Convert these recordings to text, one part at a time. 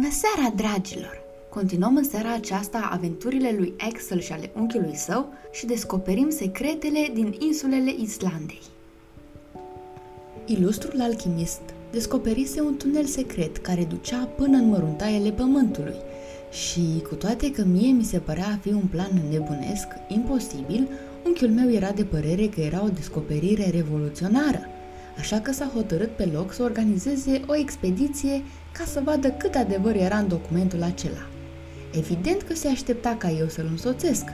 Bună seara, dragilor! Continuăm în seara aceasta aventurile lui Axel și ale unchiului său și descoperim secretele din insulele Islandei. Ilustrul alchimist descoperise un tunel secret care ducea până în măruntaiele pământului și, cu toate că mie mi se părea a fi un plan nebunesc, imposibil, unchiul meu era de părere că era o descoperire revoluționară – așa că s-a hotărât pe loc să organizeze o expediție ca să vadă cât adevăr era în documentul acela. Evident că se aștepta ca eu să-l însoțesc,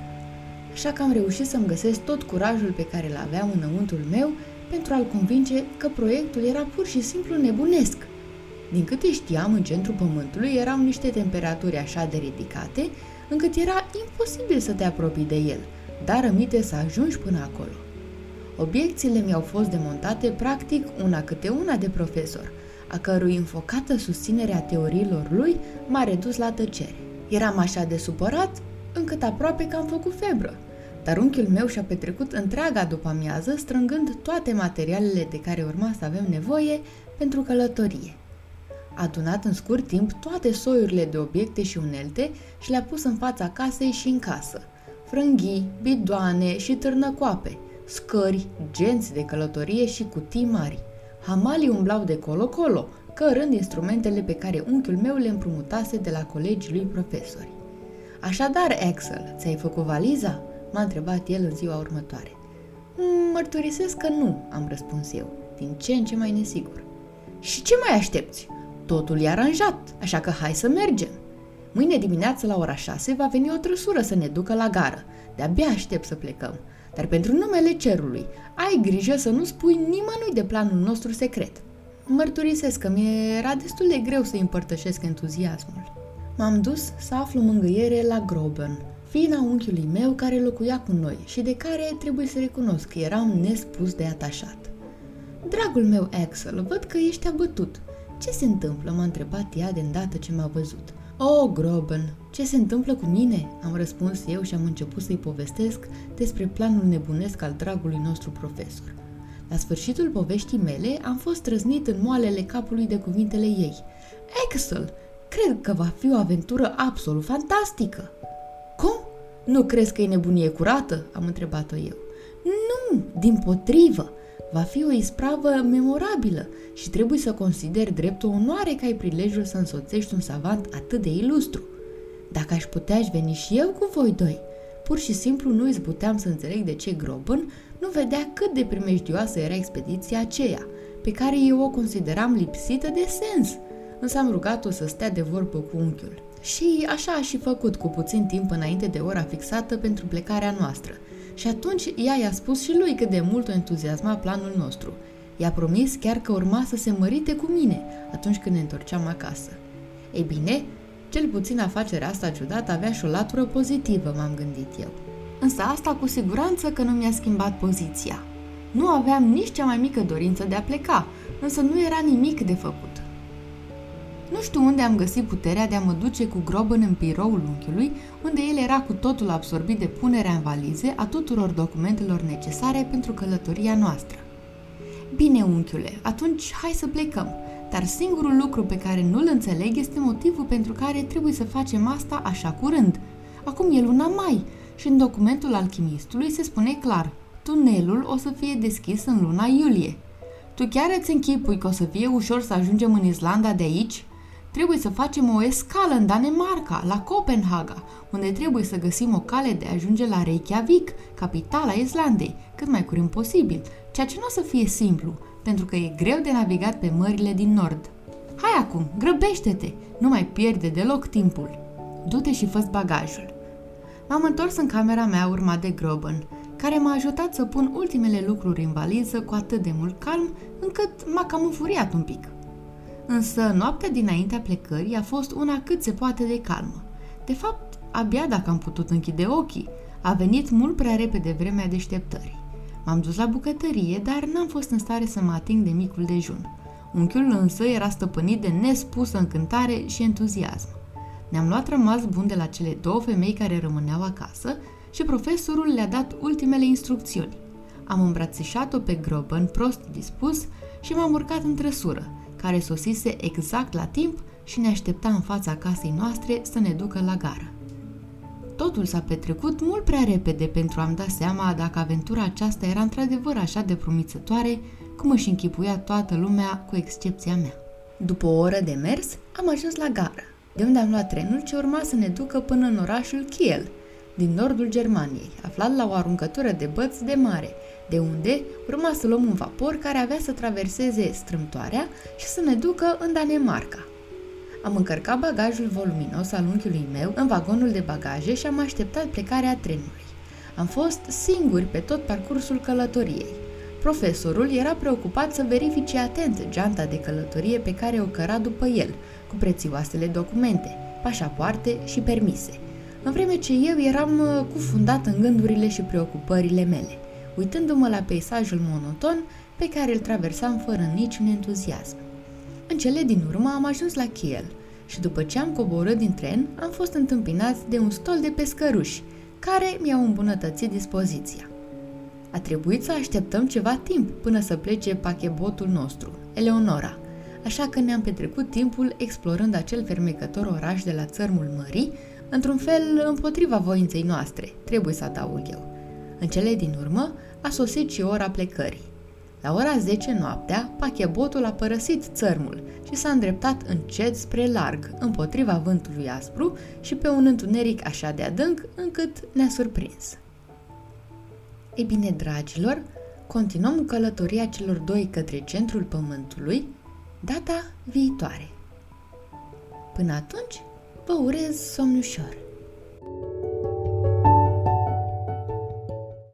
așa că am reușit să-mi găsesc tot curajul pe care îl aveam înăuntrul meu pentru a-l convinge că proiectul era pur și simplu nebunesc. Din câte știam, în centrul pământului erau niște temperaturi așa de ridicate, încât era imposibil să te apropii de el, dar rămite să ajungi până acolo. Obiecțiile mi-au fost demontate practic una câte una de profesor, a cărui înfocată susținere a teoriilor lui m-a redus la tăcere. Eram așa de supărat încât aproape că am făcut febră, dar unchiul meu și-a petrecut întreaga după amiază strângând toate materialele de care urma să avem nevoie pentru călătorie. A adunat în scurt timp toate soiurile de obiecte și unelte și le-a pus în fața casei și în casă. Frânghii, bidoane și târnăcoape – scări, genți de călătorie și cutii mari. Hamalii umblau de colo-colo, cărând instrumentele pe care unchiul meu le împrumutase de la colegii lui profesori. Așadar, Axel, ți-ai făcut valiza?" m-a întrebat el în ziua următoare. Mm, mărturisesc că nu, am răspuns eu, din ce în ce mai nesigur. Și ce mai aștepți? Totul e aranjat, așa că hai să mergem. Mâine dimineață la ora 6 va veni o trăsură să ne ducă la gară. De-abia aștept să plecăm. Dar pentru numele cerului, ai grijă să nu spui nimănui de planul nostru secret. Mărturisesc că mi-era destul de greu să împărtășesc entuziasmul. M-am dus să aflu mângâiere la Groben, fiina unchiului meu care locuia cu noi și de care trebuie să recunosc că eram nespus de atașat. Dragul meu Axel, văd că ești abătut. Ce se întâmplă? m-a întrebat ea de îndată ce m-a văzut. Oh, Groben, ce se întâmplă cu mine? Am răspuns eu și am început să-i povestesc despre planul nebunesc al dragului nostru profesor. La sfârșitul poveștii mele am fost trăznit în moalele capului de cuvintele ei. Axel, cred că va fi o aventură absolut fantastică. Cum? Nu crezi că e nebunie curată? Am întrebat-o eu. Nu, din potrivă. Va fi o ispravă memorabilă și trebuie să consider drept o onoare că ai prilejul să însoțești un savant atât de ilustru. Dacă aș putea aș veni și eu cu voi doi. Pur și simplu nu izbuteam să înțeleg de ce Groben nu vedea cât de primejdioasă era expediția aceea, pe care eu o consideram lipsită de sens, însă am rugat-o să stea de vorbă cu unchiul. Și așa a și făcut cu puțin timp înainte de ora fixată pentru plecarea noastră. Și atunci ea i-a spus și lui cât de mult o entuziasma planul nostru. I-a promis chiar că urma să se mărite cu mine atunci când ne întorceam acasă. Ei bine, cel puțin afacerea asta ciudată avea și o latură pozitivă, m-am gândit eu. Însă asta cu siguranță că nu mi-a schimbat poziția. Nu aveam nici cea mai mică dorință de a pleca, însă nu era nimic de făcut. Nu știu unde am găsit puterea de a mă duce cu Groben în biroul unchiului, unde el era cu totul absorbit de punerea în valize a tuturor documentelor necesare pentru călătoria noastră. Bine, unchiule, atunci hai să plecăm, dar singurul lucru pe care nu-l înțeleg este motivul pentru care trebuie să facem asta așa curând. Acum e luna mai și în documentul alchimistului se spune clar, tunelul o să fie deschis în luna iulie. Tu chiar îți închipui că o să fie ușor să ajungem în Islanda de aici? Trebuie să facem o escală în Danemarca, la Copenhaga, unde trebuie să găsim o cale de a ajunge la Reykjavik, capitala Islandei, cât mai curând posibil, ceea ce nu o să fie simplu, pentru că e greu de navigat pe mările din nord. Hai acum, grăbește-te, nu mai pierde deloc timpul. Du-te și fă bagajul. M-am întors în camera mea urmat de Groben, care m-a ajutat să pun ultimele lucruri în valiză cu atât de mult calm, încât m-a cam înfuriat un pic. Însă noaptea dinaintea plecării a fost una cât se poate de calmă. De fapt, abia dacă am putut închide ochii, a venit mult prea repede vremea deșteptării. M-am dus la bucătărie, dar n-am fost în stare să mă ating de micul dejun. Unchiul însă era stăpânit de nespusă încântare și entuziasm. Ne-am luat rămas bun de la cele două femei care rămâneau acasă și profesorul le-a dat ultimele instrucțiuni. Am îmbrățișat-o pe Groben prost dispus și m-am urcat în trăsură, care sosise exact la timp și ne aștepta în fața casei noastre să ne ducă la gară. Totul s-a petrecut mult prea repede pentru a-mi da seama dacă aventura aceasta era într-adevăr așa de promițătoare cum își închipuia toată lumea, cu excepția mea. După o oră de mers, am ajuns la gară, de unde am luat trenul ce urma să ne ducă până în orașul Kiel, din nordul Germaniei, aflat la o aruncătură de băți de mare, de unde urma să luăm un vapor care avea să traverseze strâmtoarea și să ne ducă în Danemarca. Am încărcat bagajul voluminos al unchiului meu în vagonul de bagaje și am așteptat plecarea trenului. Am fost singuri pe tot parcursul călătoriei. Profesorul era preocupat să verifice atent geanta de călătorie pe care o căra după el, cu prețioasele documente, pașapoarte și permise, în vreme ce eu eram uh, cufundat în gândurile și preocupările mele, uitându-mă la peisajul monoton pe care îl traversam fără niciun entuziasm. În cele din urmă am ajuns la Kiel și după ce am coborât din tren, am fost întâmpinați de un stol de pescăruși, care mi-au îmbunătățit dispoziția. A trebuit să așteptăm ceva timp până să plece pachebotul nostru, Eleonora, așa că ne-am petrecut timpul explorând acel fermecător oraș de la țărmul mării, într-un fel împotriva voinței noastre, trebuie să adaug eu. În cele din urmă a sosit și ora plecării. La ora 10 noaptea, pachebotul a părăsit țărmul și s-a îndreptat încet spre larg, împotriva vântului aspru și pe un întuneric așa de adânc încât ne-a surprins. Ei bine, dragilor, continuăm călătoria celor doi către centrul pământului data viitoare. Până atunci, paura somno chora.